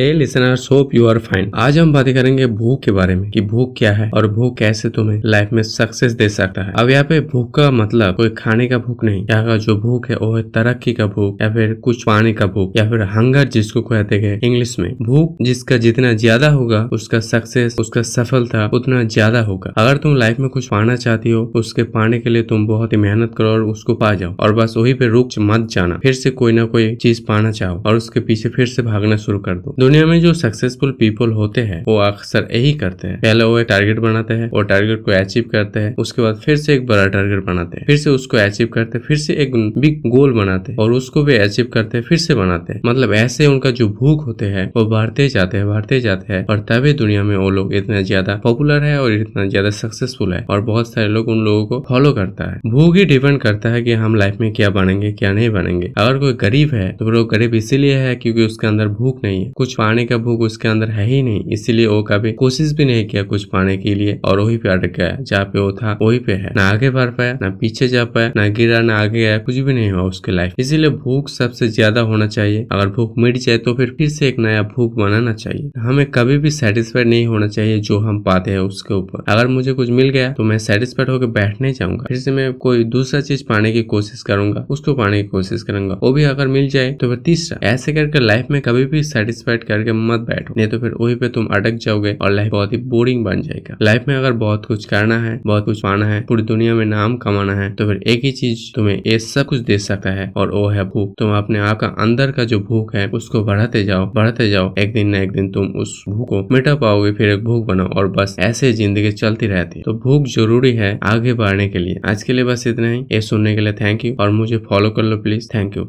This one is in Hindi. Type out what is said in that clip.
Hey listeners hope you are fine आज हम बातें करेंगे भूख के बारे में कि भूख क्या है और भूख कैसे तुम्हें लाइफ में सक्सेस दे सकता है। अब यहाँ पे भूख का मतलब कोई खाने का भूख नहीं। यहाँ का जो भूख है, वो है तरक्की का भूख या फिर कुछ पाने का भूख या फिर हंगर जिसको कहते हैं इंग्लिश में। भूख जिसका जितना ज़्यादा होगा, उसका सक्सेस उसका सफलता उतना ज़्यादा होगा। अगर तुम लाइफ में कुछ पाना चाहती हो, उसके पाने के लिए तुम बहुत ही मेहनत करो और उसको पा जाओ। और बस वही पे रुक मत जाना। फिर से कोई ना कोई चीज़ पाना चाहो और उसके पीछे फिर से भागना शुरू कर दो। दुनिया में जो सक्सेसफुल पीपल होते हैं, वो अक्सर यही करते हैं। पहले वो एक टारगेट बनाते हैं और टारगेट को अचीव करते हैं, उसके बाद फिर से एक बड़ा टारगेट बनाते हैं, फिर से उसको अचीव करते हैं, फिर से एक बिग गोल बनाते हैं और उसको भी अचीव करते हैं, फिर से बनाते हैं। मतलब ऐसे उनका जो भूख होते हैं, वो बढ़ते जाते हैं, बढ़ते जाते हैं और तभी दुनिया में वो लोग इतना ज़्यादा पॉपुलर है और इतना ज़्यादा सक्सेसफुल है और बहुत सारे लोग उन लोगों को फॉलो करता है। भूख ही डिपेंड करता है कि हम लाइफ में क्या बनेंगे, क्या नहीं बनेंगे। अगर कोई गरीब है तो वो गरीब इसीलिए है क्योंकि उसके अंदर भूख नहीं है। कुछ पाने का भूख उसके अंदर है ही नहीं। इसीलिए वो कभी कोशिश भी नहीं किया कुछ पाने के लिए और वही पे अटक गया। जहाँ पे वो था, वही पे है। ना आगे बढ़ पाया, ना पीछे जा पाया, ना गिरा, ना आगे गया कुछ भी नहीं हुआ उसके लाइफ इसीलिए भूख सबसे ज़्यादा होना चाहिए। अगर भूख मिट जाए तो फिर फिर से एक नया भूख बनाना चाहिए। हमें कभी भी सेटिस्फाइड नहीं होना चाहिए जो हम पाते हैं उसके ऊपर। अगर मुझे कुछ मिल गया तो मैं सेटिस्फाइड होकर बैठ नहीं जाऊँगा। फिर से मैं कोई दूसरा चीज़ पाने की कोशिश करूँगा, उसको पाने की कोशिश करूँगा। वो भी अगर मिल जाए तो फिर तीसरा। ऐसे करके लाइफ में कभी भी सेटिस्फाइड करके मत बैठो। नहीं तो फिर वही पे तुम अटक जाओगे और लाइफ बहुत ही बोरिंग बन जाएगा। लाइफ में अगर बहुत कुछ करना है, बहुत कुछ पाना है, पूरी दुनिया में नाम कमाना है तो फिर एक ही चीज़ तुम्हें ये सब कुछ दे सकता है और वो है भूख। तुम अपने आप का अंदर का जो भूख है, उसको बढ़ाते जाओ बढ़ाते जाओ। एक दिन न एक दिन तुम उस भूख को मिटा पाओगे, फिर एक भूख बनाओ और बस ऐसे ज़िंदगी चलती रहती है। तो भूख ज़रूरी है आगे बढ़ने के लिए। आज के लिए बस इतना ही। ये सुनने के लिए थैंक यू और मुझे फॉलो कर लो प्लीज़ थैंक यू